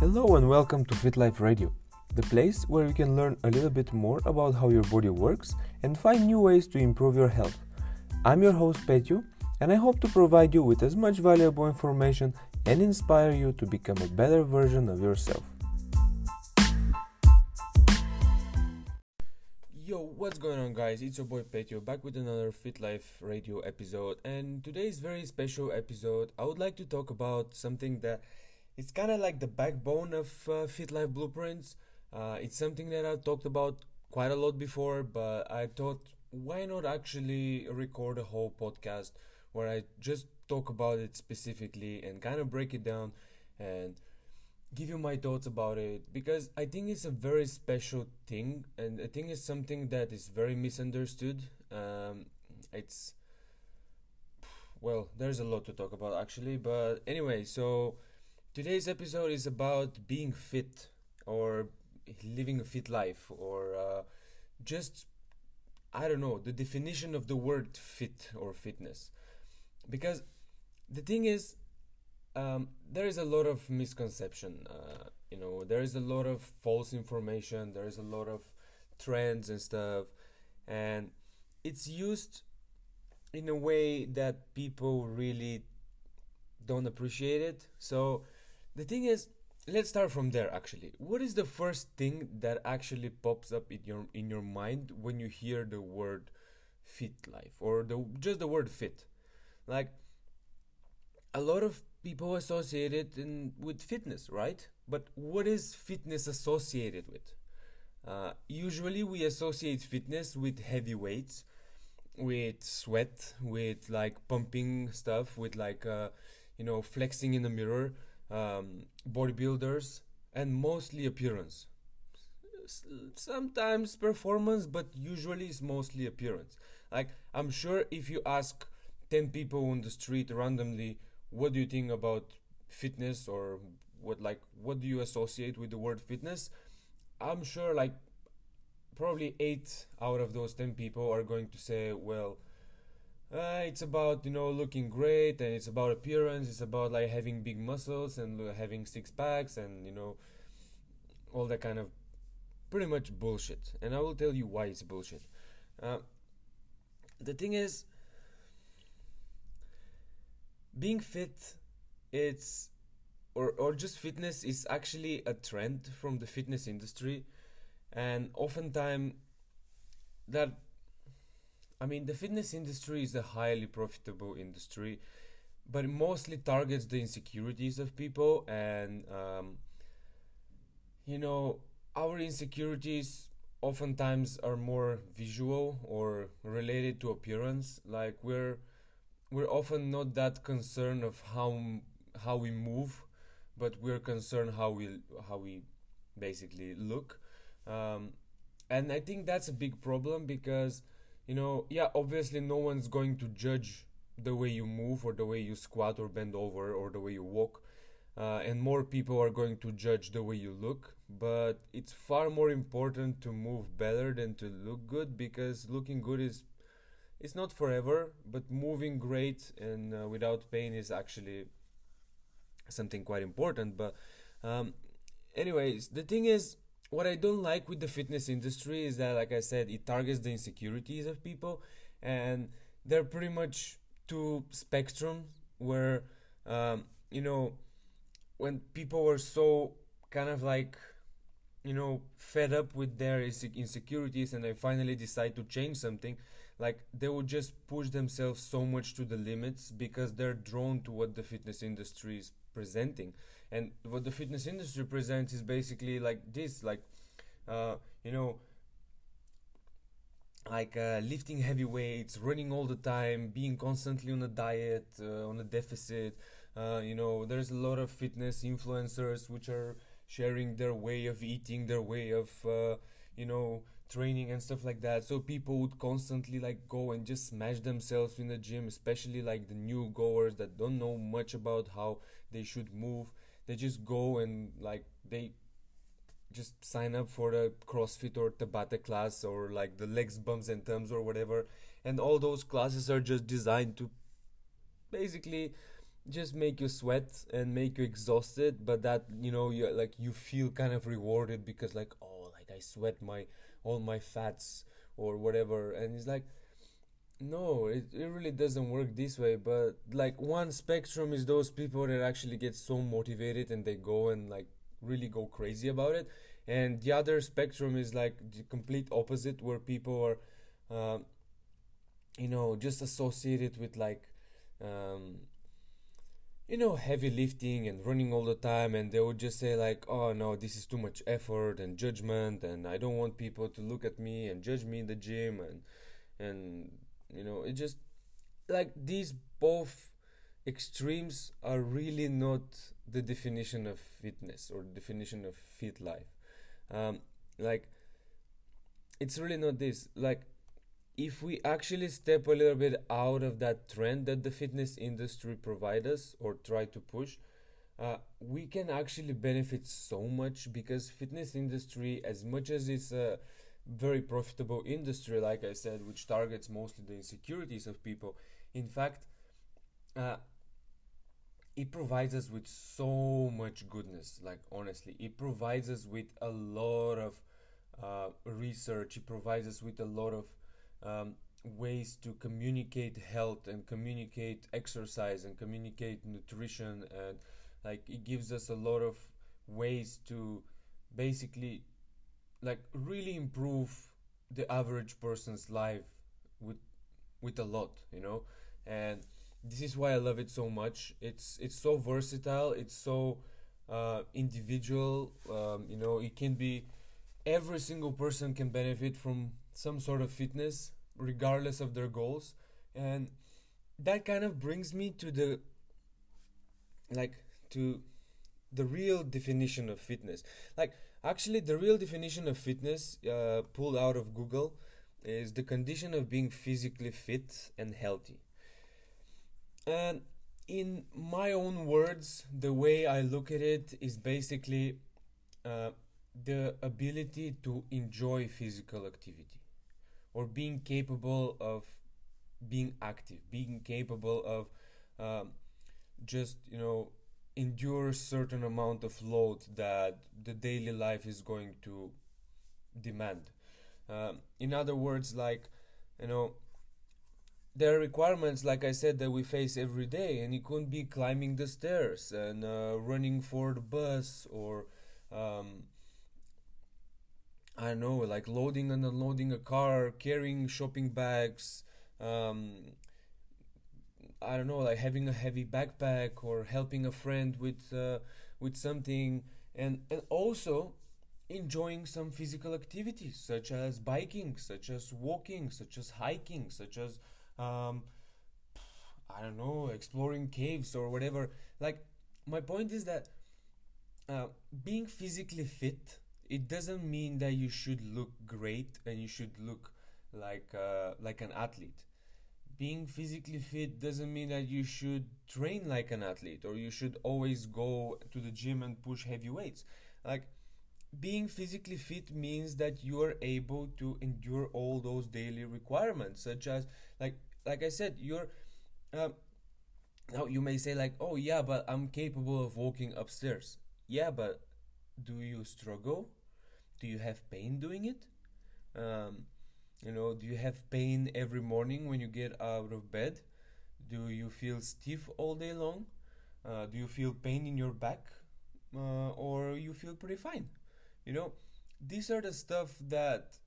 Hello and welcome to Fit Life Radio, the place where you can learn a little bit more about how your body works and find new ways to improve your health. I'm your host Petju, and I hope to provide you with as much valuable information and inspire you to become a better version of yourself. Yo, what's going on, guys? It's your boy Petio back with another Fit Life Radio episode. And today's very special episode, I would like to talk about something that it's kind of like the backbone of uh, Fit Life Blueprints. Uh, it's something that I've talked about quite a lot before, but I thought why not actually record a whole podcast where I just talk about it specifically and kind of break it down and give you my thoughts about it because I think it's a very special thing and I think it's something that is very misunderstood. Um, it's well, there's a lot to talk about actually, but anyway, so today's episode is about being fit or living a fit life or uh, just I don't know the definition of the word fit or fitness because the thing is um, there is a lot of misconception. Uh, you know, there is a lot of false information. There is a lot of trends and stuff, and it's used in a way that people really don't appreciate it. So the thing is, let's start from there. Actually, what is the first thing that actually pops up in your in your mind when you hear the word fit life or the just the word fit? Like a lot of people associate it in, with fitness, right? But what is fitness associated with? Uh, usually, we associate fitness with heavy weights, with sweat, with like pumping stuff, with like uh, you know flexing in the mirror, um, bodybuilders, and mostly appearance. S- sometimes performance, but usually it's mostly appearance. Like I'm sure if you ask ten people on the street randomly what do you think about fitness or what like what do you associate with the word fitness i'm sure like probably 8 out of those 10 people are going to say well uh, it's about you know looking great and it's about appearance it's about like having big muscles and having six packs and you know all that kind of pretty much bullshit. And i will tell you why it's bullshit. Uh, the thing is being fit it's or or just fitness is actually a trend from the fitness industry. And oftentimes that I mean the fitness industry is a highly profitable industry but it mostly targets the insecurities of people and um, you know our insecurities oftentimes are more visual or related to appearance. Like we're we're often not that concerned of how how we move, but we're concerned how we how we basically look, um, and I think that's a big problem because you know yeah obviously no one's going to judge the way you move or the way you squat or bend over or the way you walk. Uh, and more people are going to judge the way you look, but it's far more important to move better than to look good because looking good is it's not forever, but moving great and uh, without pain is actually something quite important. But, um, anyways, the thing is, what I don't like with the fitness industry is that, like I said, it targets the insecurities of people, and they're pretty much two spectrums where, um, you know, when people were so kind of like you know fed up with their insecurities and they finally decide to change something like they would just push themselves so much to the limits because they're drawn to what the fitness industry is presenting. And what the fitness industry presents is basically like this like uh, you know like uh, lifting heavy weights running all the time being constantly on a diet uh, on a deficit. Uh, you know there's a lot of fitness influencers which are sharing their way of eating their way of uh, you know training and stuff like that. So people would constantly like go and just smash themselves in the gym especially like the new goers that don't know much about how they should move. They just go and like they just sign up for the crossfit or tabata class or like the legs bums and tums or whatever. And all those classes are just designed to basically just make you sweat and make you exhausted but that you know you like you feel kind of rewarded because like oh sweat my all my fats or whatever. And it's like no it, it really doesn't work this way. But like one spectrum is those people that actually get so motivated and they go and like really go crazy about it. And the other spectrum is like the complete opposite where people are uh, you know just associated with like um, you know heavy lifting and running all the time and they would just say like oh no this is too much effort and judgment and i don't want people to look at me and judge me in the gym and and you know it just like these both extremes are really not the definition of fitness or definition of fit life. Um, like it's really not this. Like if we actually step a little bit out of that trend that the fitness industry provide us or try to push uh, we can actually benefit so much because fitness industry as much as it's a very profitable industry like i said which targets mostly the insecurities of people in fact uh, it provides us with so much goodness. Like honestly it provides us with a lot of uh, research. It provides us with a lot of um, ways to communicate health and communicate exercise and communicate nutrition and like it gives us a lot of ways to basically like really improve the average person's life with with a lot you know? And this is why i love it so much. It's it's so versatile it's so uh, individual um, you know it can be every single person can benefit from some sort of fitness regardless of their goals. And that kind of brings me to the like to the real definition of fitness. Like actually the real definition of fitness uh, pulled out of google is the condition of being physically fit and healthy. And in my own words the way i look at it is basically uh, the ability to enjoy physical activity or being capable of being active, being capable of um, just you know endure certain amount of load that the daily life is going to demand. Um, in other words, like you know, there are requirements, like I said, that we face every day, and it could be climbing the stairs and uh, running for the bus or um, I know, like loading and unloading a car, carrying shopping bags, um, I don't know, like having a heavy backpack or helping a friend with uh, with something, and and also enjoying some physical activities such as biking, such as walking, such as hiking, such as um, I don't know, exploring caves or whatever. Like my point is that uh, being physically fit it doesn't mean that you should look great and you should look like uh, like an athlete. Being physically fit doesn't mean that you should train like an athlete or you should always go to the gym and push heavy weights. Like being physically fit means that you are able to endure all those daily requirements such as like like i said you're um, now you may say like oh yeah but i'm capable of walking upstairs. Yeah but do you struggle do you have pain doing it? Um, you know do you have pain every morning when you get out of bed? Do you feel stiff all day long? Uh, do you feel pain in your back? Uh, or you feel pretty fine? You know these are the stuff that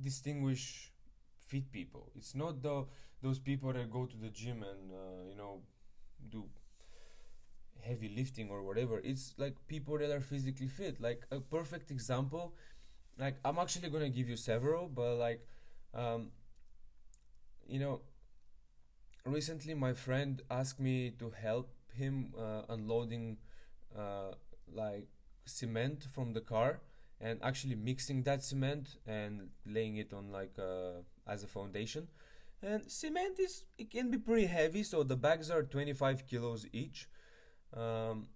distinguish fit people. It's not the those people that go to the gym and uh, you know do heavy lifting or whatever. It's like people that are physically fit. Like a perfect example like i'm actually gonna give you several but like um you know recently my friend asked me to help him uh, unloading uh, like cement from the car and actually mixing that cement and laying it on like uh, as a foundation. And cement is it can be pretty heavy so the bags are 25 kilos each um,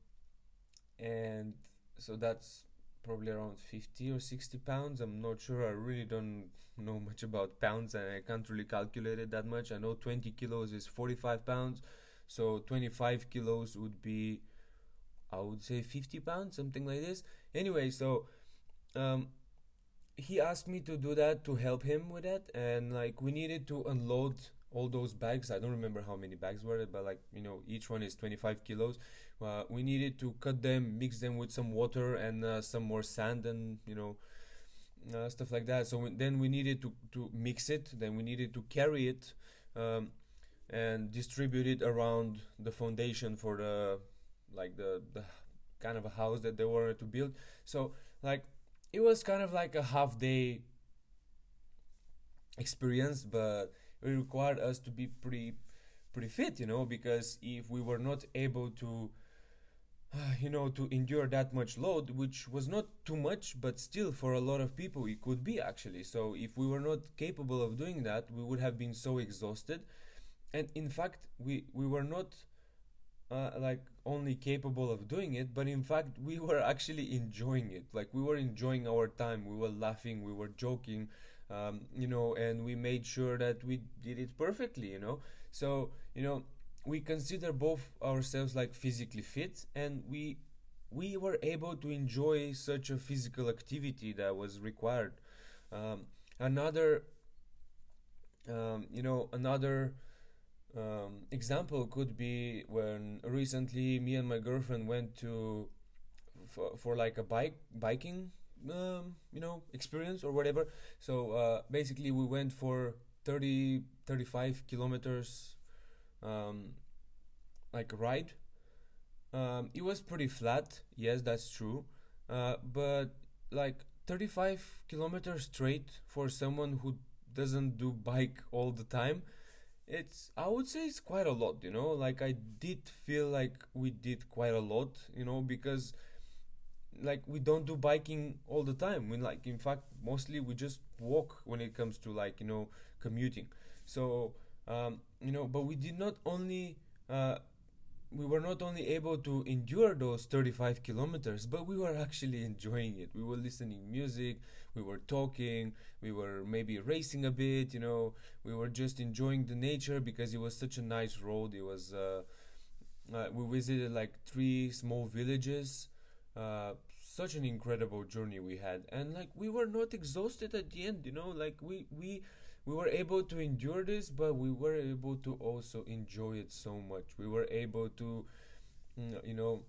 and so that's probably around 50 or 60 pounds. I'm not sure. I really don't know much about pounds and i can't really calculate it that much. I know 20 kilos is 45 pounds. So 25 kilos would be, I would say 50 pounds, something like this. Anyway, so um, he asked me to do that to help him with that, and like we needed to unload all those bags. I don't remember how many bags were it, but like you know, each one is 25 kilos. Uh, we needed to cut them, mix them with some water and uh, some more sand, and you know, uh, stuff like that. So we, then we needed to to mix it. Then we needed to carry it. Um, and distribute it around the foundation for the like the, the kind of a house that they wanted to build so like it was kind of like a half day experience but required us to be pretty pretty fit you know because if we were not able to you know to endure that much load which was not too much but still for a lot of people it could be actually. So if we were not capable of doing that we would have been so exhausted. And in fact we we were not uh, like only capable of doing it but in fact we were actually enjoying it. Like we were enjoying our time. We were laughing. We were joking um, you know and we made sure that we did it perfectly you know? So you know we consider both ourselves like physically fit and we we were able to enjoy such a physical activity that was required. Um, another um, you know another um, example could be when recently me and my girlfriend went to for, for like a bike biking um, you know experience or whatever. So uh, basically we went for 30 35 kilometers um, like ride. Um, it was pretty flat. Yes that's true. Uh, but like 35 kilometers straight for someone who doesn't do bike all the time it's i would say it's quite a lot you know? Like i did feel like we did quite a lot you know? Because like we don't do biking all the time. We like in fact mostly we just walk when it comes to like you know commuting. So um, you know but we did not only uh, we were not only able to endure those 35 kilometers but we were actually enjoying it. We were listening music we were talking we were maybe racing a bit you know we were just enjoying the nature because it was such a nice road. It was uh, uh, we visited like three small villages uh, such an incredible journey we had and like we were not exhausted at the end you know like we we we were able to endure this, but we were able to also enjoy it so much. We were able to, mm, you know,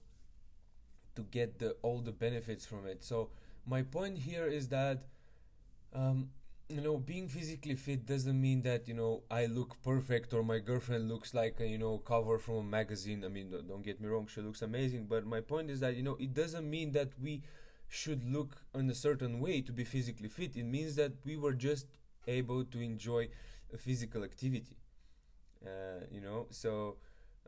to get the all the benefits from it. So my point here is that, um, you know, being physically fit doesn't mean that you know I look perfect or my girlfriend looks like a you know cover from a magazine. I mean, don't get me wrong, she looks amazing. But my point is that you know it doesn't mean that we should look in a certain way to be physically fit. It means that we were just able to enjoy a physical activity uh, you know so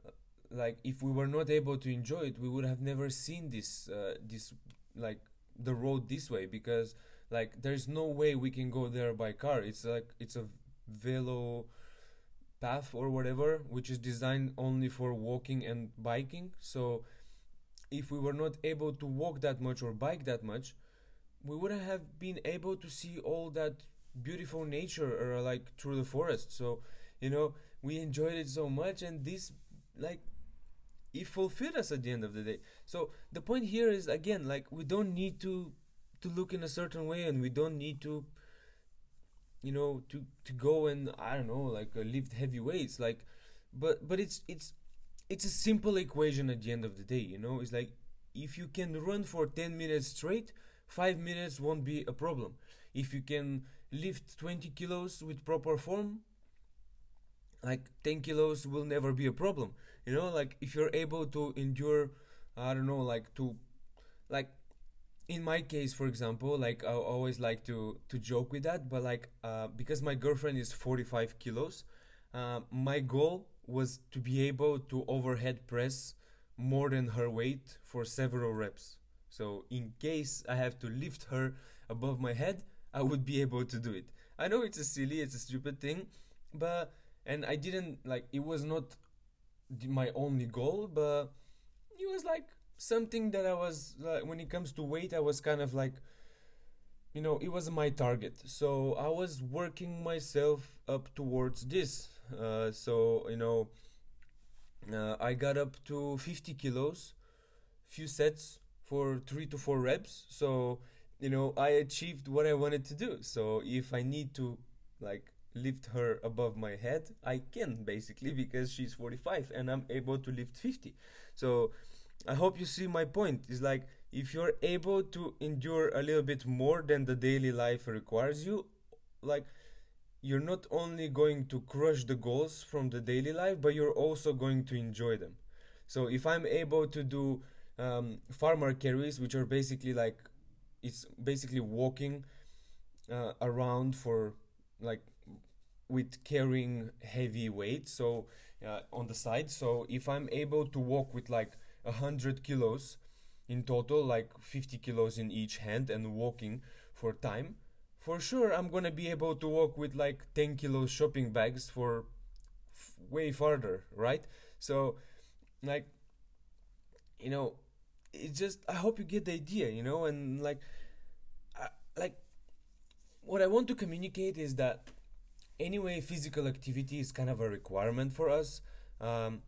uh, like if we were not able to enjoy it we would have never seen this uh, this like the road this way because like there's no way we can go there by car. It's like it's a velo path or whatever which is designed only for walking and biking. So if we were not able to walk that much or bike that much we wouldn't have been able to see all that beautiful nature or like through the forest. So you know we enjoyed it so much and this like it fulfilled us at the end of the day. So the point here is again like we don't need to to look in a certain way and we don't need to you know to to go and i don't know like uh, lift heavy weights like but but it's it's it's a simple equation at the end of the day you know? It's like if you can run for 10 minutes straight 5 minutes won't be a problem. If you can lift 20 kilos with proper form like 10 kilos will never be a problem. You know like if you're able to endure i don't know like to like in my case for example like i always like to to joke with that but like uh, because my girlfriend is 45 kilos uh, my goal was to be able to overhead press more than her weight for several reps so in case i have to lift her above my head I would be able to do it. I know it's a silly, it's a stupid thing, but and I didn't like it was not my only goal, but it was like something that I was like when it comes to weight, I was kind of like you know, it was my target. So I was working myself up towards this. Uh, so, you know, uh, I got up to 50 kilos, few sets for three to four reps. So, you know, I achieved what I wanted to do. So if I need to like lift her above my head, I can basically because she's 45 and I'm able to lift 50. So I hope you see my point. Is like if you're able to endure a little bit more than the daily life requires you, like you're not only going to crush the goals from the daily life, but you're also going to enjoy them. So if I'm able to do um, farmer carries, which are basically like it's basically walking uh, around for like with carrying heavy weight so uh, on the side so if i'm able to walk with like 100 kilos in total like 50 kilos in each hand and walking for time. For sure i'm gonna be able to walk with like 10 kilos shopping bags for way farther right? So like you know it's just i hope you get the idea you know? And like I, like what i want to communicate is that anyway physical activity is kind of a requirement for us. Um,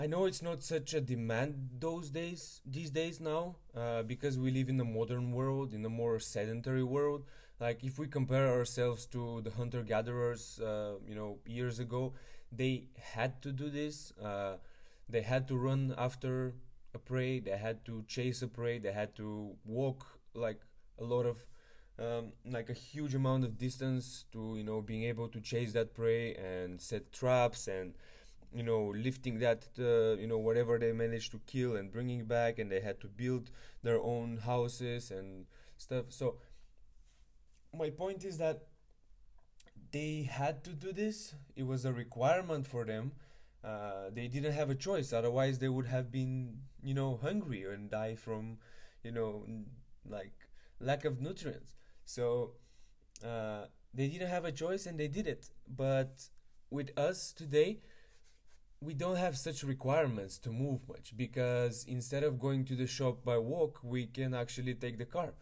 I know it's not such a demand those days, these days now, uh, because we live in a modern world, in a more sedentary world. Like if we compare ourselves to the hunter gatherers, uh, you know, years ago, they had to do this. Uh, they had to run after a prey. They had to chase a prey. They had to walk like a lot of, um, like a huge amount of distance to you know being able to chase that prey and set traps and you know lifting that uh, you know whatever they managed to kill and bringing back and they had to build their own houses and stuff. So my point is that they had to do this. It was a requirement for them. Uh, they didn't have a choice. Otherwise they would have been you know hungry and die from you know like lack of nutrients. So uh, they didn't have a choice and they did it. But with us today we don't have such requirements to move much because instead of going to the shop by walk, we can actually take the car.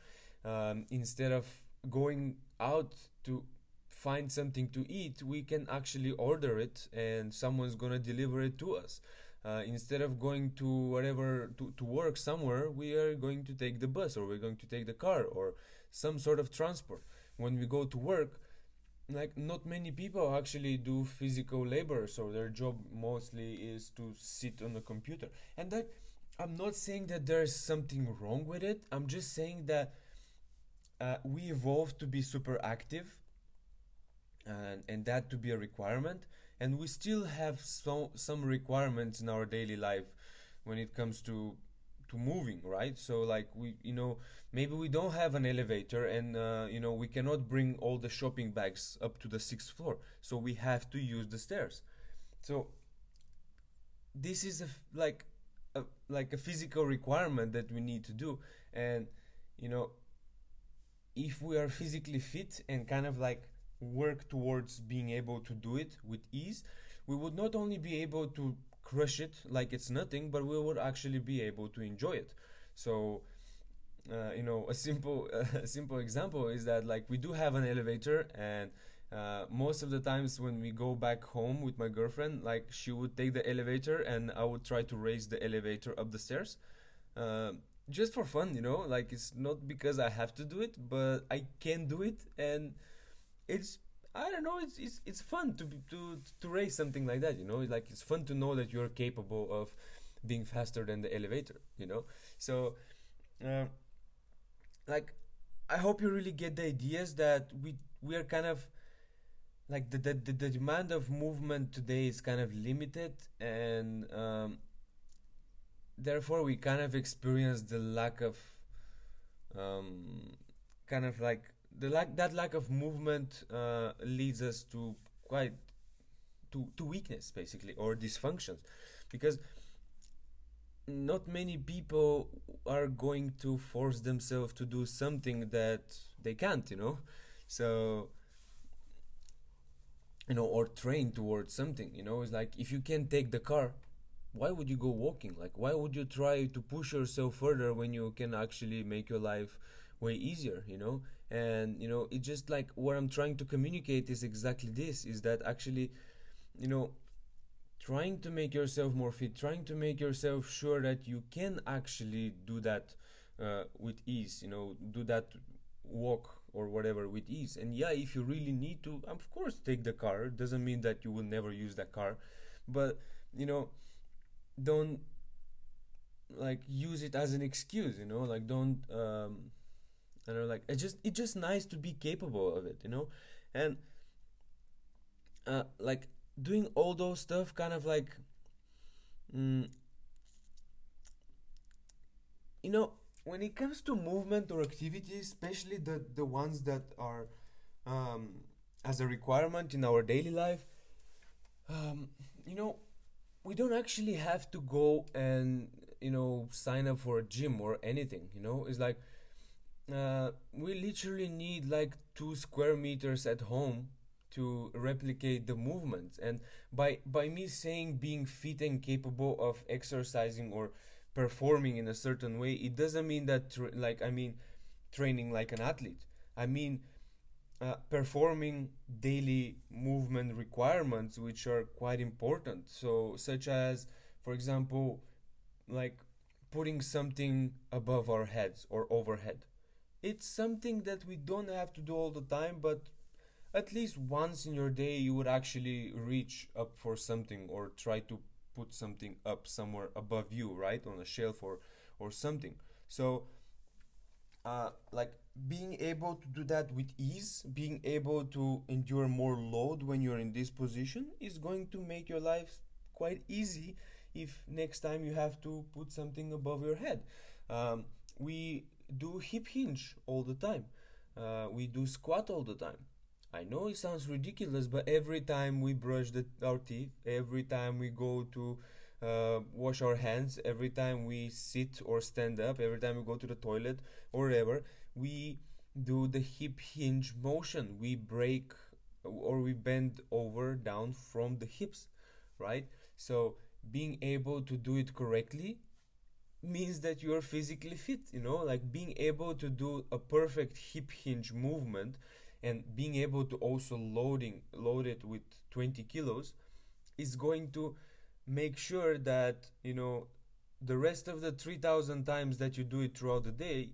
Um, instead of going out to find something to eat, we can actually order it and someone's gonna deliver it to us. Uh, instead of going to whatever to, to work somewhere, we are going to take the bus or we're going to take the car or some sort of transport. When we go to work, like not many people actually do physical labor so their job mostly is to sit on a computer. And that i'm not saying that there's something wrong with it. I'm just saying that uh, we evolved to be super active and, and that to be a requirement. And we still have some some requirements in our daily life when it comes to to moving right? So like we you know maybe we don't have an elevator and uh, you know we cannot bring all the shopping bags up to the sixth floor. So we have to use the stairs. So this is a like a, like a physical requirement that we need to do. And you know if we are physically fit and kind of like work towards being able to do it with ease we would not only be able to crush it like it's nothing but we would actually be able to enjoy it. So uh, you know a simple a simple example is that like we do have an elevator and uh, most of the times when we go back home with my girlfriend like she would take the elevator and i would try to raise the elevator up the stairs uh, just for fun you know? Like it's not because i have to do it but i can do it and it's i don't know it's it's, it's fun to be, to to raise something like that you know? Like it's fun to know that you're capable of being faster than the elevator you know? So uh, like I hope you really get the ideas that we we are kind of like the the, the, the demand of movement today is kind of limited and um, therefore we kind of experience the lack of um, kind of like the lack that lack of movement uh, leads us to quite to to weakness basically or dysfunctions because not many people are going to force themselves to do something that they can't, you know. So you know, or train towards something, you know. It's like if you can't take the car, why would you go walking? Like why would you try to push yourself further when you can actually make your life way easier, you know? And you know, it's just like what I'm trying to communicate is exactly this: is that actually, you know, trying to make yourself more fit, trying to make yourself sure that you can actually do that uh, with ease, you know, do that walk or whatever with ease. And yeah, if you really need to, of course, take the car. Doesn't mean that you will never use that car, but you know, don't like use it as an excuse. You know, like don't. Um, Don't like it's just it's just nice to be capable of it. You know, and uh, like doing all those stuff, kind of like. Mm, you know when it comes to movement or activities, especially the, the ones that are um, as a requirement in our daily life, um, you know, we don't actually have to go and, you know, sign up for a gym or anything, you know, it's like uh, we literally need like two square meters at home to replicate the movements. And by by me saying being fit and capable of exercising or performing in a certain way it doesn't mean that tra- like i mean training like an athlete. I mean uh, performing daily movement requirements which are quite important. So such as for example like putting something above our heads or overhead it's something that we don't have to do all the time but at least once in your day you would actually reach up for something or try to put something up somewhere above you, right, on a shelf or or something. So, uh, like being able to do that with ease, being able to endure more load when you're in this position is going to make your life quite easy if next time you have to put something above your head. Um, we do hip hinge all the time. Uh, we do squat all the time. I know it sounds ridiculous, but every time we brush the, our teeth, every time we go to uh, wash our hands, every time we sit or stand up, every time we go to the toilet or whatever, we do the hip hinge motion. We break or we bend over down from the hips, right? So being able to do it correctly means that you are physically fit, you know, like being able to do a perfect hip hinge movement and being able to also loading load it with 20 kilos is going to make sure that you know the rest of the 3000 times that you do it throughout the day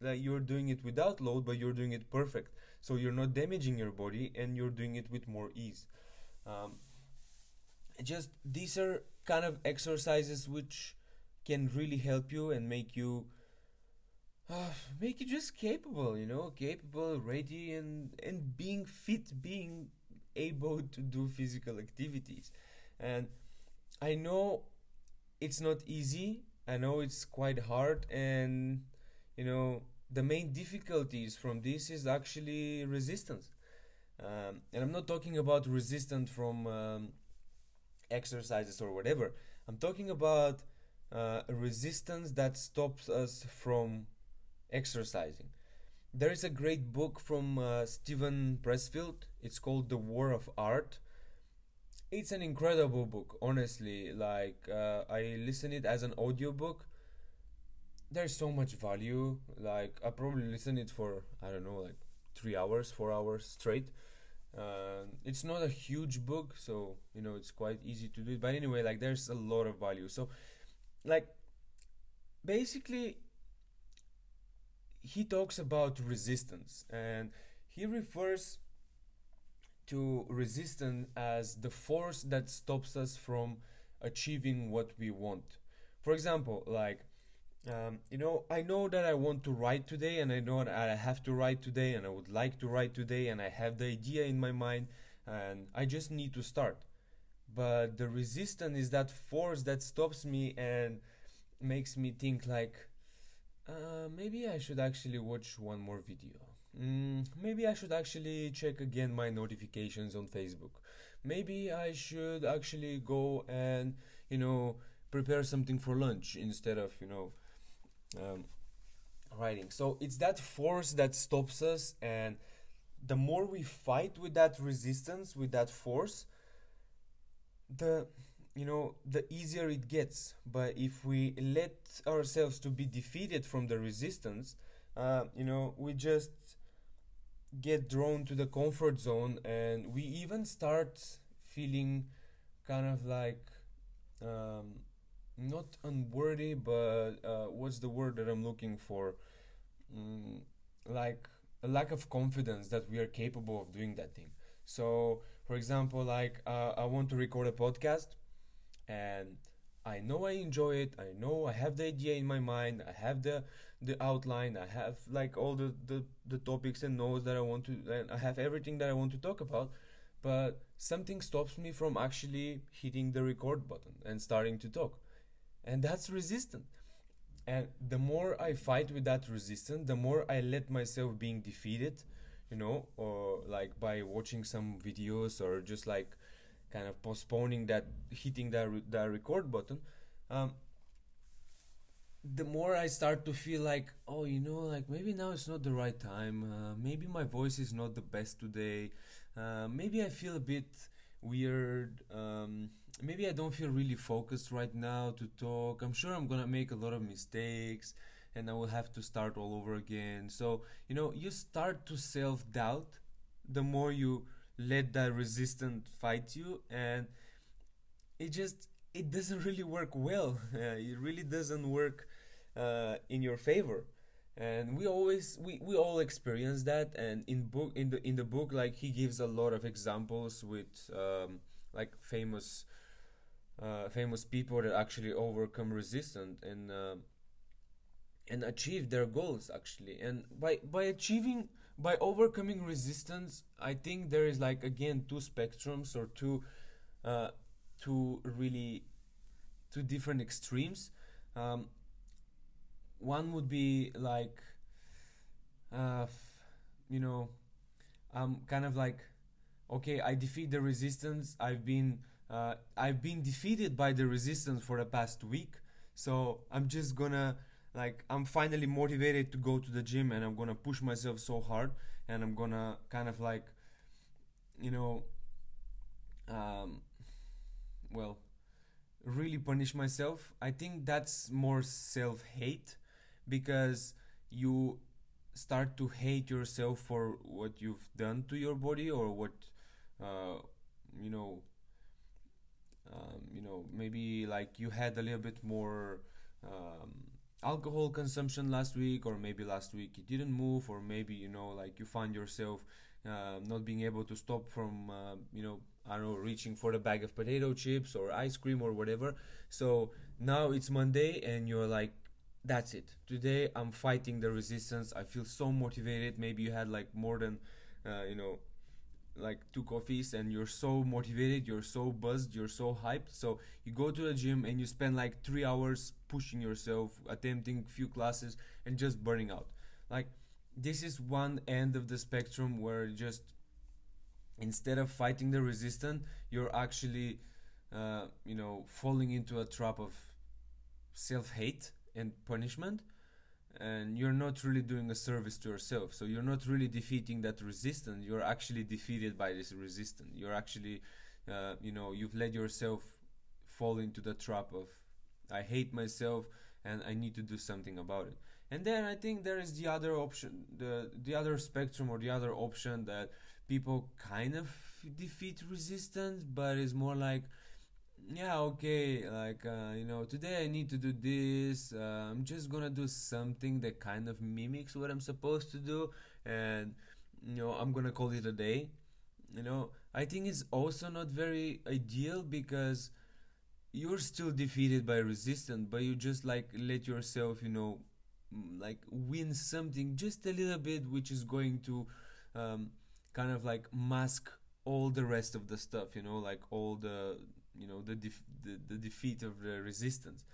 that you're doing it without load but you're doing it perfect. So you're not damaging your body and you're doing it with more ease. Um, just these are kind of exercises which can really help you and make you uh, make you just capable, you know, capable, ready, and and being fit, being able to do physical activities. And I know it's not easy. I know it's quite hard, and you know the main difficulties from this is actually resistance. Um, and I'm not talking about resistance from um, exercises or whatever. I'm talking about uh, resistance that stops us from exercising. There is a great book from uh, Steven Pressfield. It's called The War of Art. It's an incredible book, honestly. Like uh, I listen it as an audiobook. There's so much value. Like I probably listen it for I don't know, like three hours, four hours straight. Uh, it's not a huge book, so you know it's quite easy to do it. But anyway, like there's a lot of value. So, like, basically, he talks about resistance and he refers to resistance as the force that stops us from achieving what we want. For example, like, um, you know, I know that I want to write today and I know that I have to write today and I would like to write today and I have the idea in my mind and I just need to start. But the resistance is that force that stops me and makes me think like, uh, maybe I should actually watch one more video. Mm, maybe I should actually check again my notifications on Facebook. Maybe I should actually go and, you know, prepare something for lunch instead of, you know, um, writing. So it's that force that stops us, and the more we fight with that resistance, with that force, the you know the easier it gets but if we let ourselves to be defeated from the resistance uh, you know we just get drawn to the comfort zone and we even start feeling kind of like um, not unworthy, but uh, what's the word that I'm looking for? Mm, like a lack of confidence that we are capable of doing that thing. So, for example, like uh, I want to record a podcast, and I know I enjoy it. I know I have the idea in my mind. I have the the outline. I have like all the the, the topics and notes that I want to. And I have everything that I want to talk about, but something stops me from actually hitting the record button and starting to talk, and that's resistant. And the more I fight with that resistance, the more I let myself being defeated, you know, or like by watching some videos or just like kind of postponing that hitting that re- that record button um, the more I start to feel like, oh, you know, like maybe now it's not the right time. Uh, maybe my voice is not the best today. Uh, maybe I feel a bit weird. Um, maybe I don't feel really focused right now to talk. I'm sure I'm gonna make a lot of mistakes and I will have to start all over again. So, you know, you start to self doubt the more you let that resistance fight you and it just it doesn't really work well. Uh, it really doesn't work uh, in your favor. And we always we, we all experience that and in book in the in the book like he gives a lot of examples with um, like famous uh, famous people that actually overcome resistance. And uh, and achieve their goals actually. And by by achieving by overcoming resistance i think there is like again two spectrums or two uh, two really two different extremes. Um, one would be like uh, you know i'm kind of like okay i defeat the resistance. I've been uh, i've been defeated by the resistance for the past week. So i'm just gonna like i'm finally motivated to go to the gym and i'm gonna push myself so hard and i'm gonna kind of like you know um, well really punish myself. I think that's more self-hate because you start to hate yourself for what you've done to your body or what uh, you know um, you know maybe like you had a little bit more um, alcohol consumption last week or maybe last week you didn't move or maybe you know like you find yourself uh, not being able to stop from uh, you know I don't know reaching for the bag of potato chips or ice cream or whatever. So now it's Monday and you're like that's it. Today I'm fighting the resistance. I feel so motivated. Maybe you had like more than uh, you know like two coffees and you're so motivated you're so buzzed you're so hyped. So you go to the gym and you spend like three hours pushing yourself attempting few classes and just burning out. Like this is one end of the spectrum where just instead of fighting the resistance you're actually uh, you know falling into a trap of self-hate and punishment and you're not really doing a service to yourself. So you're not really defeating that resistance. You're actually defeated by this resistance. You're actually uh, you know you've let yourself fall into the trap of i hate myself and i need to do something about it. And then i think there is the other option the the other spectrum or the other option that people kind of defeat resistance but it's more like yeah okay like uh, you know today i need to do this uh, i'm just gonna do something that kind of mimics what i'm supposed to do and you know i'm gonna call it a day. You know i think it's also not very ideal because you're still defeated by resistance but you just like let yourself you know like win something just a little bit which is going to um, kind of like mask all the rest of the stuff you know like all the you know the, the the defeat of the resistance.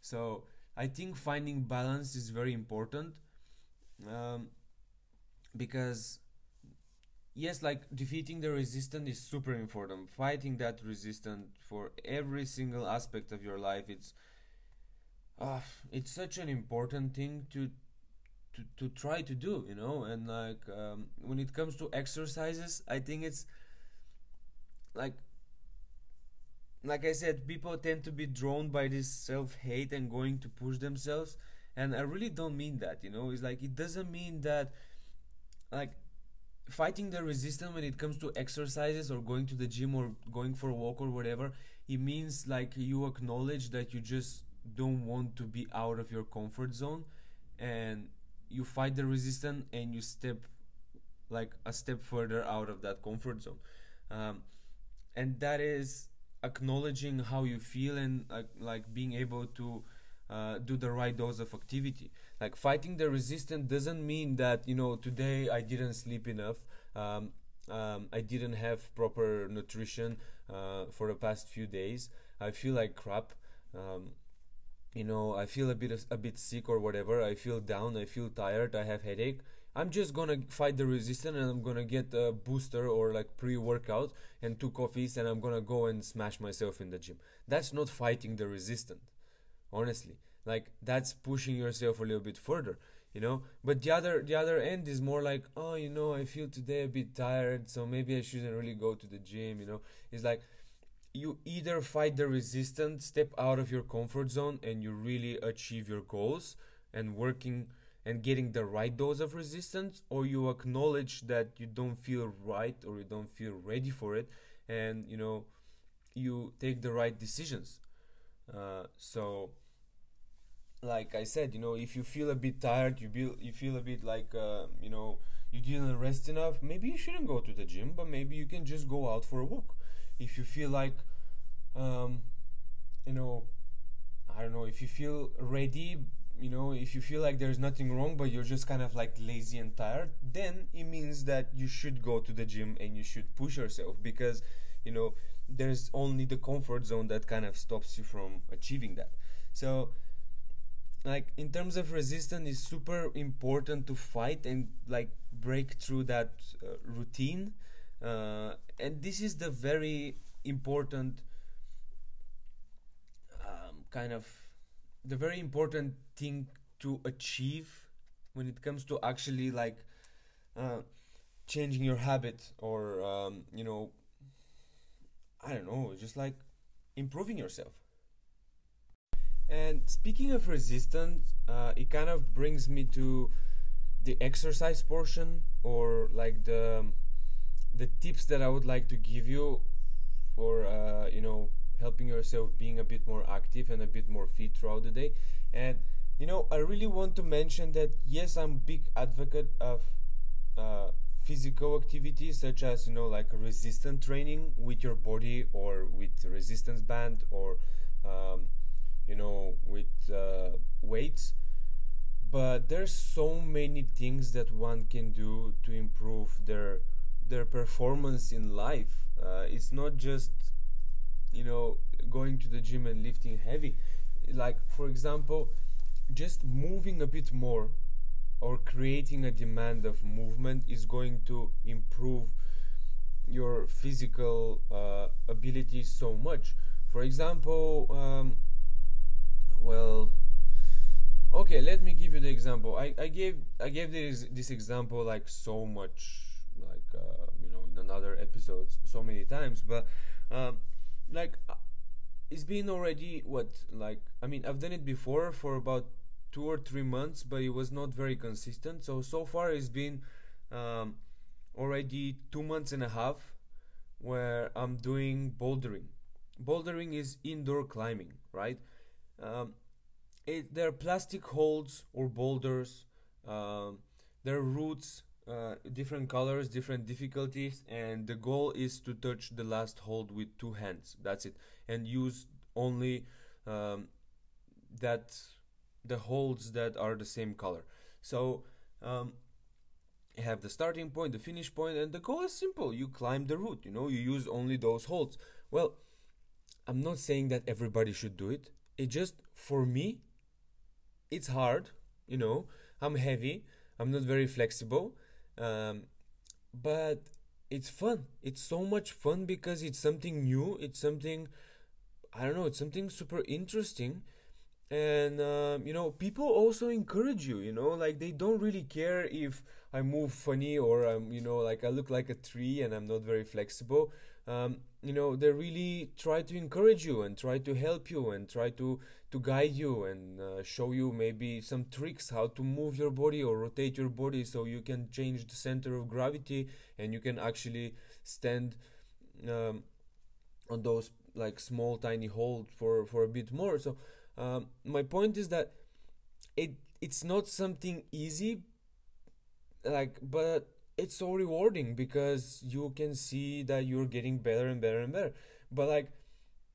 So i think finding balance is very important um, because yes like defeating the resistance is super important. Fighting that resistance for every single aspect of your life it's uh, it's such an important thing to to, to try to do you know? And like um, when it comes to exercises i think it's like like I said, people tend to be drawn by this self hate and going to push themselves. And I really don't mean that, you know. It's like it doesn't mean that, like, fighting the resistance when it comes to exercises or going to the gym or going for a walk or whatever. it means like you acknowledge that you just don't want to be out of your comfort zone and you fight the resistance and you step like a step further out of that comfort zone um, and that is acknowledging how you feel and like being able to uh, do the right dose of activity. Like fighting the resistance doesn't mean that you know today i didn't sleep enough um, um, i didn't have proper nutrition uh, for the past few days. I feel like crap. Um, you know i feel a bit a bit sick or whatever. I feel down. I feel tired. I have headache i'm just gonna fight the resistance and i'm gonna get a booster or like pre-workout and two coffees and i'm gonna go and smash myself in the gym. That's not fighting the resistance honestly. Like that's pushing yourself a little bit further you know? But the other the other end is more like oh you know i feel today a bit tired so maybe i shouldn't really go to the gym you know? It's like you either fight the resistance, step out of your comfort zone, and you really achieve your goals and working and getting the right dose of resistance, or you acknowledge that you don't feel right or you don't feel ready for it, and you know you take the right decisions. Uh, so, like I said, you know, if you feel a bit tired, you feel you feel a bit like uh, you know you didn't rest enough. Maybe you shouldn't go to the gym, but maybe you can just go out for a walk if you feel like um, you know i don't know if you feel ready you know if you feel like there's nothing wrong but you're just kind of like lazy and tired then it means that you should go to the gym and you should push yourself because you know there's only the comfort zone that kind of stops you from achieving that. So like in terms of resistance it's super important to fight and like break through that uh, routine uh, and this is the very important um, kind of the very important thing to achieve when it comes to actually like uh, changing your habit or um, you know i don't know just like improving yourself. And speaking of resistance uh, it kind of brings me to the exercise portion or like the the tips that I would like to give you for uh, you know helping yourself being a bit more active and a bit more fit throughout the day. And you know, I really want to mention that yes, I'm big advocate of uh, physical activities such as you know like resistance training with your body or with resistance band or um, you know with uh, weights but there's so many things that one can do to improve their their performance in life. Uh, it's not just you know going to the gym and lifting heavy. Like for example, just moving a bit more or creating a demand of movement is going to improve your physical uh, abilities so much. For example, um, well, okay, let me give you the example. I, I gave I gave this this example like so much like uh, you know in another episodes so many times but um, like uh, it's been already what like i mean i've done it before for about two or three months but it was not very consistent. So so far it's been um, already two months and a half where i'm doing bouldering. Bouldering is indoor climbing right? Um, it, they're plastic holds or boulders um, their routes uh, different colors, different difficulties, and the goal is to touch the last hold with two hands. That's it, and use only um, that the holds that are the same color. So um, you have the starting point, the finish point, and the goal is simple. You climb the route. You know, you use only those holds. Well, I'm not saying that everybody should do it. It just for me, it's hard. You know, I'm heavy. I'm not very flexible um, but it's fun. It's so much fun because it's something new. It's something i don't know it's something super interesting. And um, you know people also encourage you you know like they don't really care if i move funny or i'm you know like i look like a tree and i'm not very flexible um, you know they really try to encourage you and try to help you and try to to guide you and uh, show you maybe some tricks how to move your body or rotate your body so you can change the center of gravity and you can actually stand um, on those like small tiny hold for for a bit more. So um, my point is that it it's not something easy like but it's so rewarding because you can see that you're getting better and better and better. But like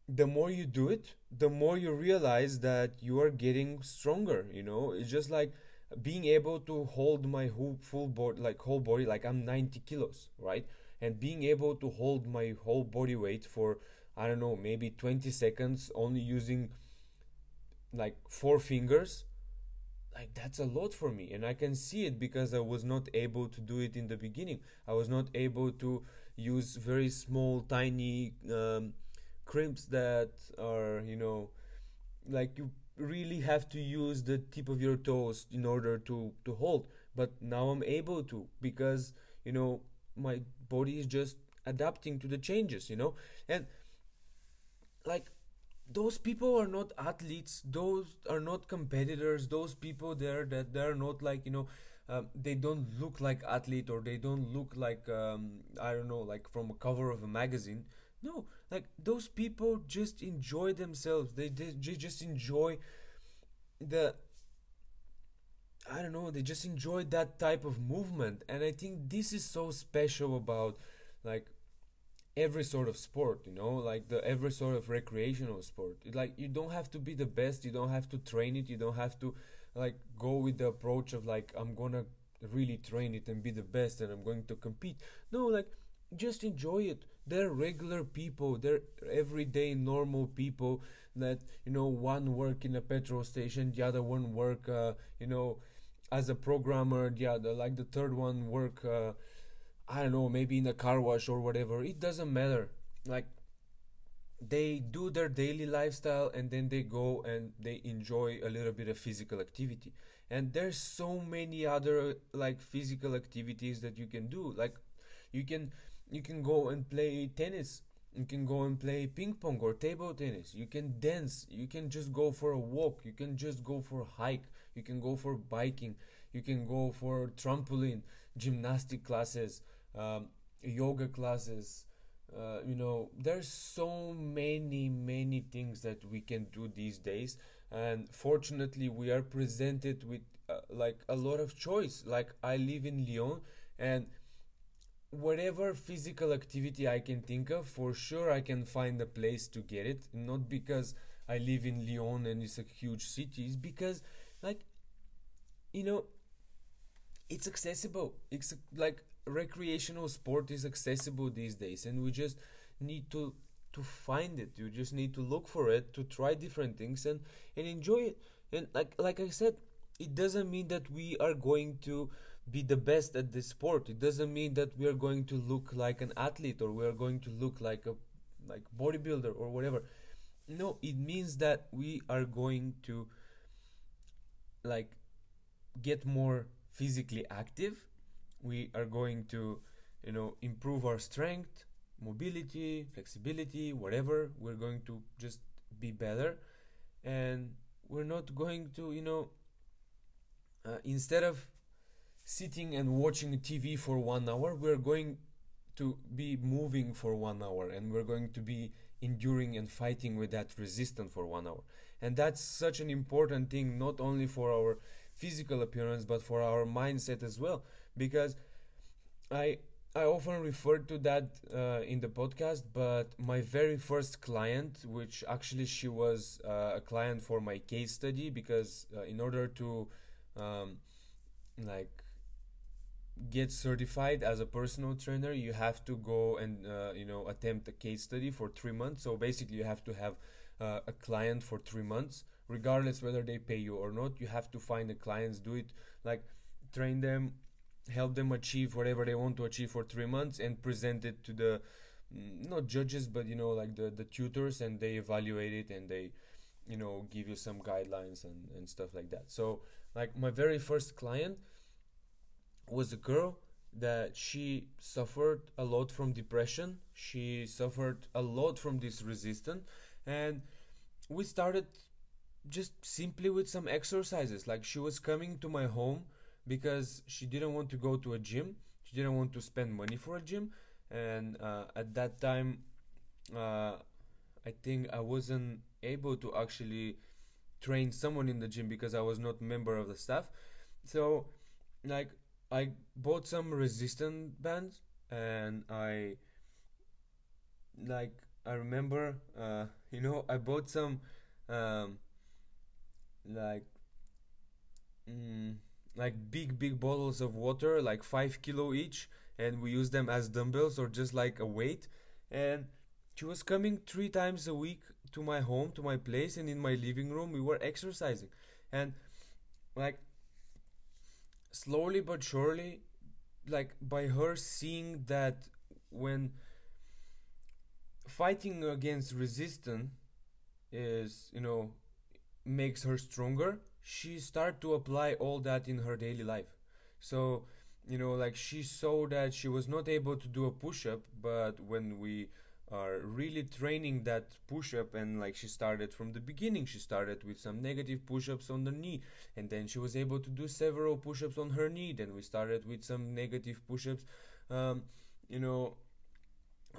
the more you do it the more you realize that you are getting stronger you know? It's just like being able to hold my whole full body like whole body like i'm 90 kilos right? And being able to hold my whole body weight for i don't know maybe 20 seconds only using like four fingers that's a lot for me and i can see it because i was not able to do it in the beginning. I was not able to use very small tiny um, crimps that are you know like you really have to use the tip of your toes in order to to hold. But now i'm able to because you know my body is just adapting to the changes you know? And like those people are not athletes those are not competitors those people there that they're not like you know um, they don't look like athlete or they don't look like um, i don't know like from a cover of a magazine. No like those people just enjoy themselves. They, they, they just enjoy the i don't know they just enjoy that type of movement. And i think this is so special about like every sort of sport you know like the every sort of recreational sport. Like you don't have to be the best you don't have to train it you don't have to like go with the approach of like i'm gonna really train it and be the best and i'm going to compete. No like just enjoy it. They're regular people. They're everyday normal people that you know one work in a petrol station the other one work uh, you know as a programmer the other like the third one work uh, I don't know, maybe in a car wash or whatever. It doesn't matter. Like they do their daily lifestyle and then they go and they enjoy a little bit of physical activity. And there's so many other like physical activities that you can do. Like you can you can go and play tennis. You can go and play ping pong or table tennis. You can dance. You can just go for a walk. You can just go for a hike. You can go for biking. You can go for trampoline, gymnastic classes um, yoga classes. Uh, you know, there's so many, many things that we can do these days, and fortunately, we are presented with uh, like a lot of choice. Like I live in Lyon, and whatever physical activity I can think of, for sure I can find a place to get it. Not because I live in Lyon and it's a huge city, it's because like you know it's accessible. It's like recreational sport is accessible these days and we just need to to find it. You just need to look for it to try different things and and enjoy it. And like like i said it doesn't mean that we are going to be the best at this sport. It doesn't mean that we are going to look like an athlete or we are going to look like a like bodybuilder or whatever. No it means that we are going to like get more physically active we are going to you know improve our strength mobility flexibility whatever we're going to just be better. And we're not going to you know uh, instead of sitting and watching tv for one hour we're going to be moving for one hour and we're going to be enduring and fighting with that resistance for one hour. And that's such an important thing not only for our physical appearance but for our mindset as well because I I often refer to that uh, in the podcast, but my very first client, which actually she was uh, a client for my case study, because uh, in order to um, like get certified as a personal trainer, you have to go and uh, you know attempt a case study for three months. So basically, you have to have uh, a client for three months, regardless whether they pay you or not. You have to find the clients, do it like train them help them achieve whatever they want to achieve for three months and present it to the not judges but you know like the the tutors and they evaluate it and they you know give you some guidelines and and stuff like that. So like my very first client was a girl that she suffered a lot from depression. She suffered a lot from this resistance. And we started just simply with some exercises. Like she was coming to my home because she didn't want to go to a gym. She didn't want to spend money for a gym, and uh, at that time, uh, I think I wasn't able to actually train someone in the gym because I was not member of the staff. So like I bought some resistant bands and I like I remember uh, you know I bought some um, like mm, like big big bottles of water like 5 kilo each and we use them as dumbbells or just like a weight. And she was coming three times a week to my home to my place and in my living room we were exercising. And like slowly but surely like by her seeing that when fighting against resistance is you know makes her stronger she started to apply all that in her daily life. So you know like she saw that she was not able to do a push-up but when we are really training that push-up and like she started from the beginning she started with some negative push-ups on the knee and then she was able to do several push-ups on her knee then we started with some negative push-ups um, you know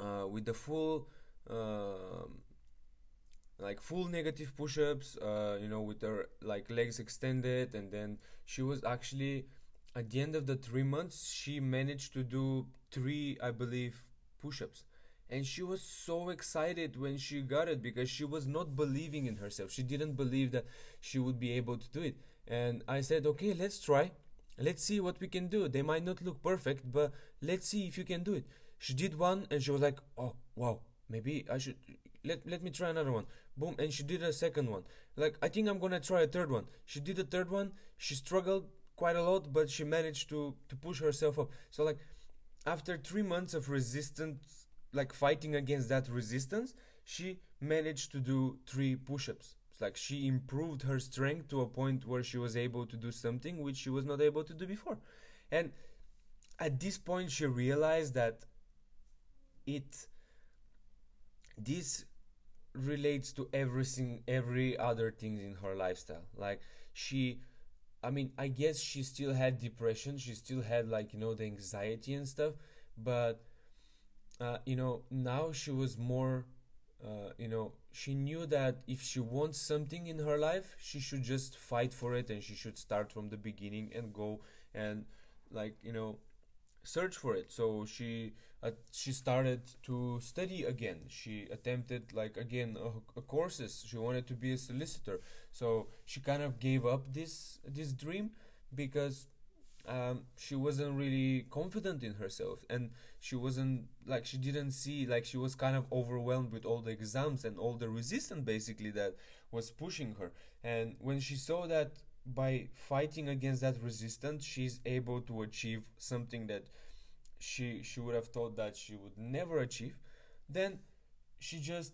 uh, with the full uh, like full negative push-ups uh, you know with her like legs extended. And then she was actually at the end of the three months she managed to do three i believe push-ups. And she was so excited when she got it because she was not believing in herself. She didn't believe that she would be able to do it. And i said okay let's try. Let's see what we can do. They might not look perfect but let's see if you can do it. She did one and she was like oh wow. Maybe i should let, let me try another one. Boom and she did a second one. Like i think i'm gonna try a third one. She did a third one. She struggled quite a lot but she managed to to push herself up. So like after three months of resistance like fighting against that resistance she managed to do three push-ups. It's like she improved her strength to a point where she was able to do something which she was not able to do before. And at this point she realized that it this relates to everything every other things in her lifestyle. Like she i mean i guess she still had depression she still had like you know the anxiety and stuff but uh, you know now she was more uh, you know she knew that if she wants something in her life she should just fight for it and she should start from the beginning and go and like you know search for it. So she uh, she started to study again. She attempted like again a courses. She wanted to be a solicitor. So she kind of gave up this this dream because um, she wasn't really confident in herself. And she wasn't like she didn't see like she was kind of overwhelmed with all the exams and all the resistance basically that was pushing her. And when she saw that by fighting against that resistance she's able to achieve something that she she would have thought that she would never achieve then she just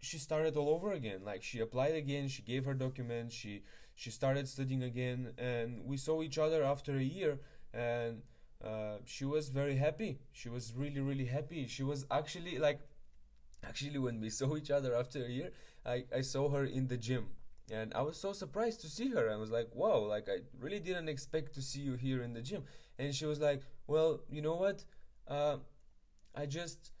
she started all over again. Like she applied again she gave her documents she she started studying again and we saw each other after a year and uh, she was very happy. She was really really happy. She was actually like actually when we saw each other after a year i i saw her in the gym and i was so surprised to see her. I was like wow like i really didn't expect to see you here in the gym. And she was like well you know what? Uh, i just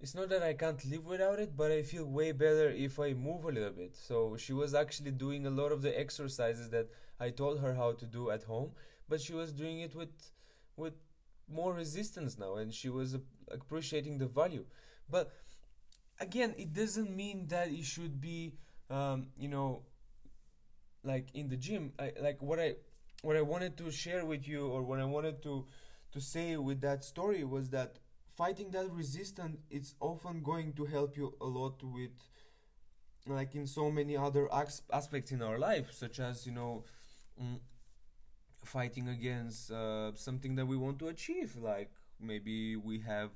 it's not that i can't live without it but i feel way better if i move a little bit. So she was actually doing a lot of the exercises that i told her how to do at home but she was doing it with with more resistance now and she was appreciating the value. But again it doesn't mean that it should be um, you know like in the gym. I, like what i what i wanted to share with you or what i wanted to to say with that story was that fighting that resistance it's often going to help you a lot with like in so many other as- aspects in our life such as you know mm, fighting against uh, something that we want to achieve like maybe we have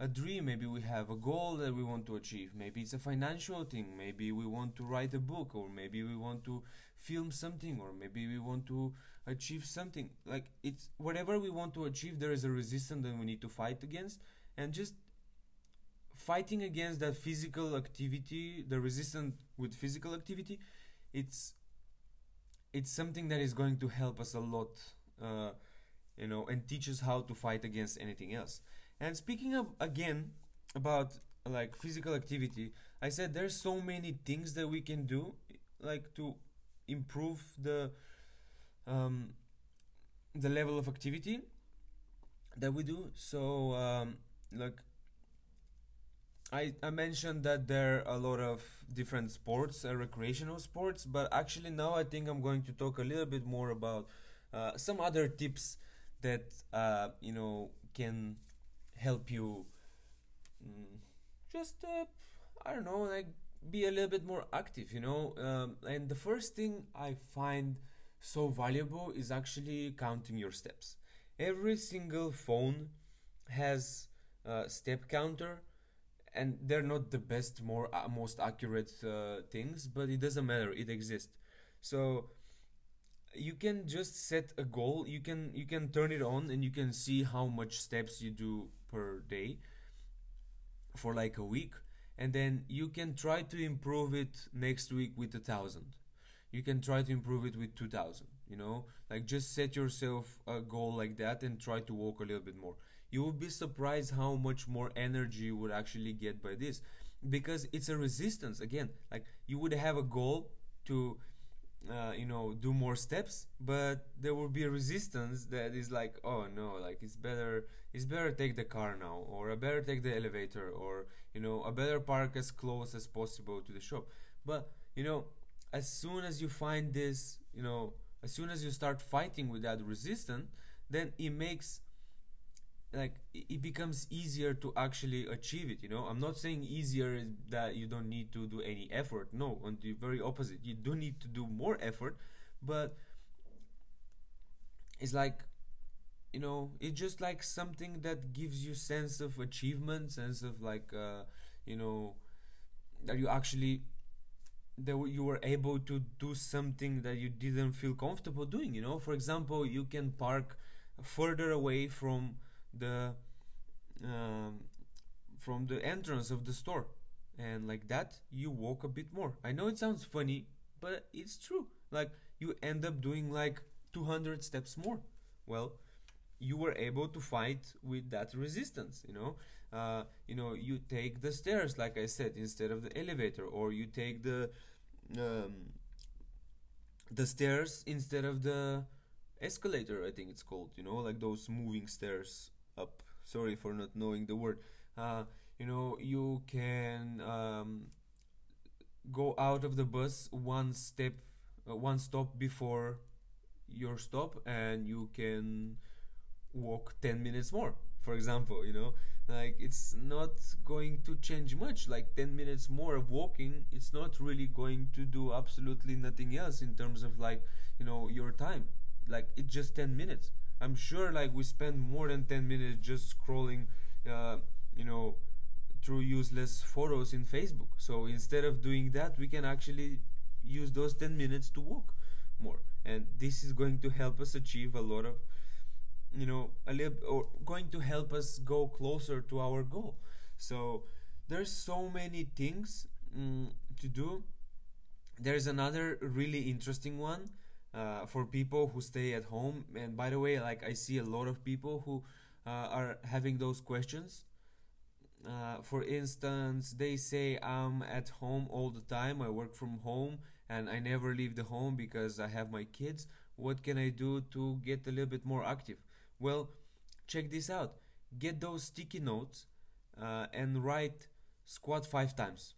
a dream maybe we have a goal that we want to achieve. Maybe it's a financial thing maybe we want to write a book or maybe we want to film something or maybe we want to achieve something. Like it's whatever we want to achieve there is a resistance that we need to fight against. And just fighting against that physical activity the resistance with physical activity it's it's something that is going to help us a lot uh, you know and teach us how to fight against anything else and speaking of again about like physical activity I said there's so many things that we can do, like to improve the um, the level of activity that we do. So, um, like I, I mentioned that there are a lot of different sports, uh, recreational sports, but actually now I think I'm going to talk a little bit more about uh, some other tips that uh, you know can help you mm, just uh, I don't know like be a little bit more active, you know. Um, and the first thing I find so valuable is actually counting your steps. Every single phone has a step counter and they're not the best more uh, most accurate uh, things but it doesn't matter it exists so you can just set a goal. You can you can turn it on and you can see how much steps you do per day for like a week. And then you can try to improve it next week with a thousand. You can try to improve it with 2000 you know? Like just set yourself a goal like that and try to walk a little bit more. You will be surprised how much more energy you would actually get by this. Because it's a resistance. Again like you would have a goal to uh, you know do more steps but there will be a resistance that is like oh no like it's better it's better take the car now or I better take the elevator or you know a better park as close as possible to the shop. But you know as soon as you find this you know as soon as you start fighting with that resistance then it makes like it becomes easier to actually achieve it you know? I'm not saying easier that you don't need to do any effort. No on the very opposite. You do need to do more effort but it's like you know it's just like something that gives you sense of achievement sense of like uh, you know that you actually that you were able to do something that you didn't feel comfortable doing you know? For example you can park further away from the um, from the entrance of the store. And like that you walk a bit more. I know it sounds funny but it's true. Like you end up doing like 200 steps more. Well you were able to fight with that resistance you know? Uh, you know you take the stairs like i said instead of the elevator or you take the um, the stairs instead of the escalator i think it's called you know? Like those moving stairs up. Sorry for not knowing the word. Uh, you know you can um, go out of the bus one step uh, one stop before your stop and you can walk 10 minutes more for example you know? Like it's not going to change much. Like 10 minutes more of walking it's not really going to do absolutely nothing else in terms of like you know your time. Like it's just 10 minutes I'm sure like we spend more than 10 minutes just scrolling, uh, you know, through useless photos in Facebook. So instead of doing that, we can actually use those 10 minutes to walk more. And this is going to help us achieve a lot of, you know, a little, or going to help us go closer to our goal. So there's so many things mm, to do. There's another really interesting one uh, for people who stay at home. And by the way, like I see a lot of people who uh, are having those questions. Uh, for instance, they say I'm at home all the time. I work from home and I never leave the home because I have my kids. What can I do to get a little bit more active? Well, check this out. Get those sticky notes uh, and write squat five times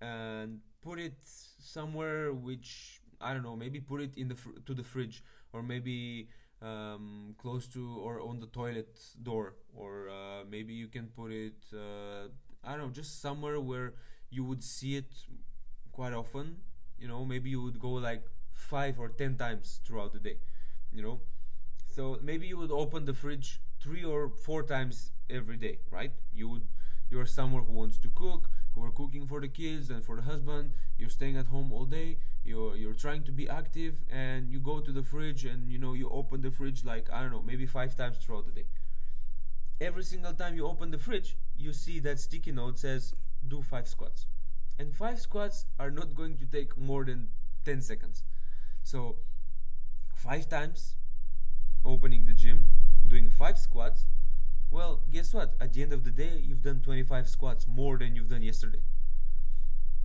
and put it somewhere which I don't know, maybe put it in the fr- to the fridge or maybe um, close to or on the toilet door or uh, maybe you can put it uh, I don't know, just somewhere where you would see it quite often. You know, maybe you would go like five or ten times throughout the day. You know, so maybe you would open the fridge three or four times every day, right? You would you're someone who wants to cook who are cooking for the kids and for the husband you're staying at home all day you're you're trying to be active and you go to the fridge and you know you open the fridge like i don't know maybe five times throughout the day every single time you open the fridge you see that sticky note says do five squats and five squats are not going to take more than 10 seconds so five times opening the gym doing five squats well, guess what? At the end of the day, you've done 25 squats more than you've done yesterday.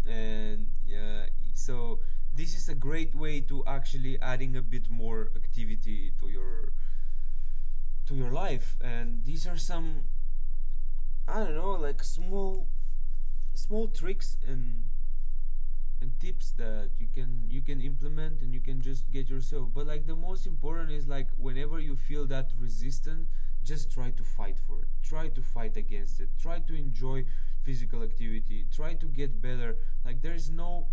and uh, so this is a great way to actually adding a bit more activity to your to your life. And these are some i don't know like small small tricks and and tips that you can you can implement and you can just get yourself. But like the most important is like whenever you feel that resistance just try to fight for it. Try to fight against it. Try to enjoy physical activity. Try to get better. Like there's no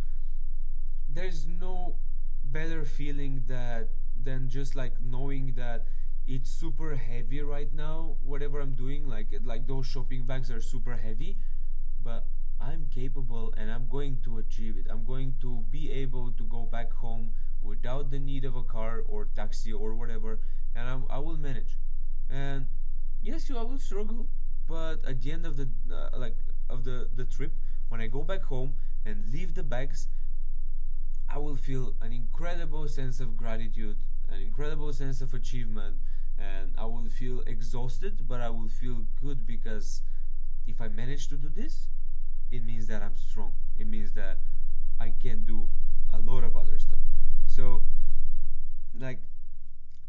there's no better feeling that than just like knowing that it's super heavy right now whatever i'm doing like like those shopping bags are super heavy but i'm capable and i'm going to achieve it. I'm going to be able to go back home without the need of a car or taxi or whatever and I'm, i will manage. And yes you i will struggle but at the end of the uh, like of the the trip when i go back home and leave the bags i will feel an incredible sense of gratitude an incredible sense of achievement and I will feel exhausted, but I will feel good because if I manage to do this, it means that I'm strong. It means that I can do a lot of other stuff. So, like,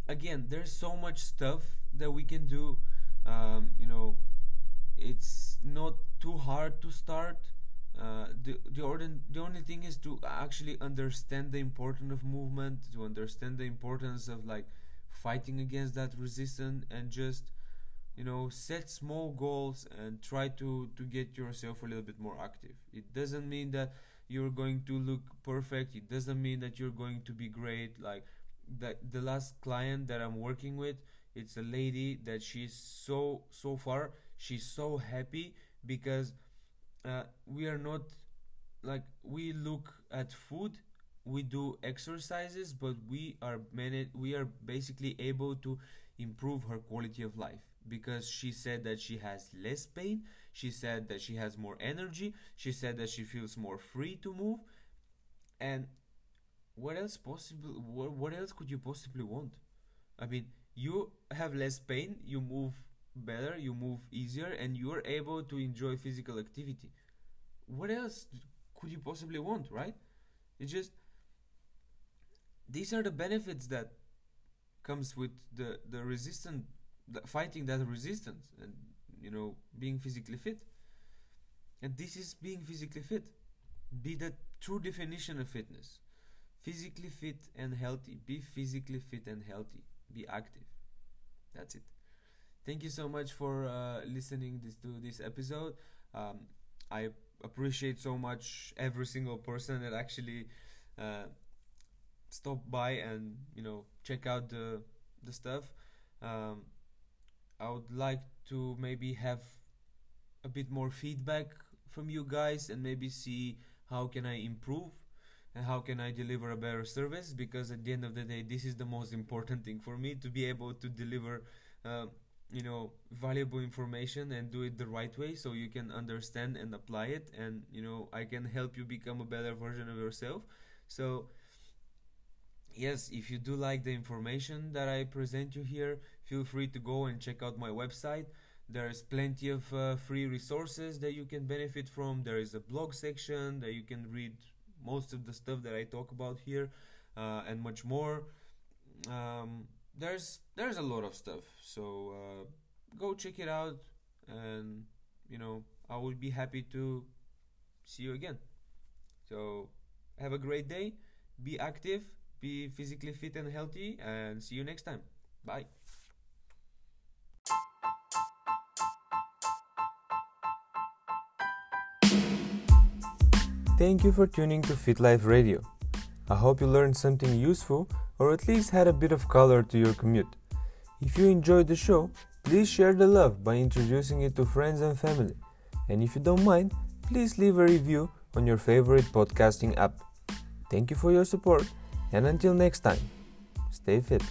again, there's so much stuff that we can do. Um, you know, it's not too hard to start. Uh, the the, orden- the only thing is to actually understand the importance of movement, to understand the importance of like fighting against that resistance and just you know set small goals and try to to get yourself a little bit more active. It doesn't mean that you're going to look perfect. It doesn't mean that you're going to be great. Like that the last client that i'm working with it's a lady that she's so so far she's so happy because uh, we are not like we look at food we do exercises but we are managed we are basically able to improve her quality of life. Because she said that she has less pain she said that she has more energy she said that she feels more free to move and what else possible what, what else could you possibly want? I mean you have less pain you move better you move easier and you're able to enjoy physical activity. What else could you possibly want right? It's just these are the benefits that comes with the the resistance the fighting that resistance and you know being physically fit. And this is being physically fit. Be the true definition of fitness. Physically fit and healthy. Be physically fit and healthy. Be active. That's it thank you so much for uh, listening this to this episode. Um, i appreciate so much every single person that actually uh, by and you know check out the the stuff. Um, i would like to maybe have a bit more feedback from you guys and maybe see how can i improve and how can i deliver a better service because at the end of the day this is the most important thing for me to be able to deliver uh, you know valuable information and do it the right way so you can understand and apply it and you know i can help you become a better version of yourself so yes, if you do like the information that I present you here, feel free to go and check out my website. There's plenty of uh, free resources that you can benefit from. There is a blog section that you can read most of the stuff that I talk about here uh, and much more. Um, there's there's a lot of stuff, so uh, go check it out, and you know I will be happy to see you again. So have a great day, be active be physically fit and healthy, and see you next time. Bye. Thank you for tuning to Fit Life Radio. I hope you learned something useful or at least had a bit of color to your commute. If you enjoyed the show, please share the love by introducing it to friends and family. And if you don't mind, please leave a review on your favorite podcasting app. Thank you for your support and until next time, stay fit.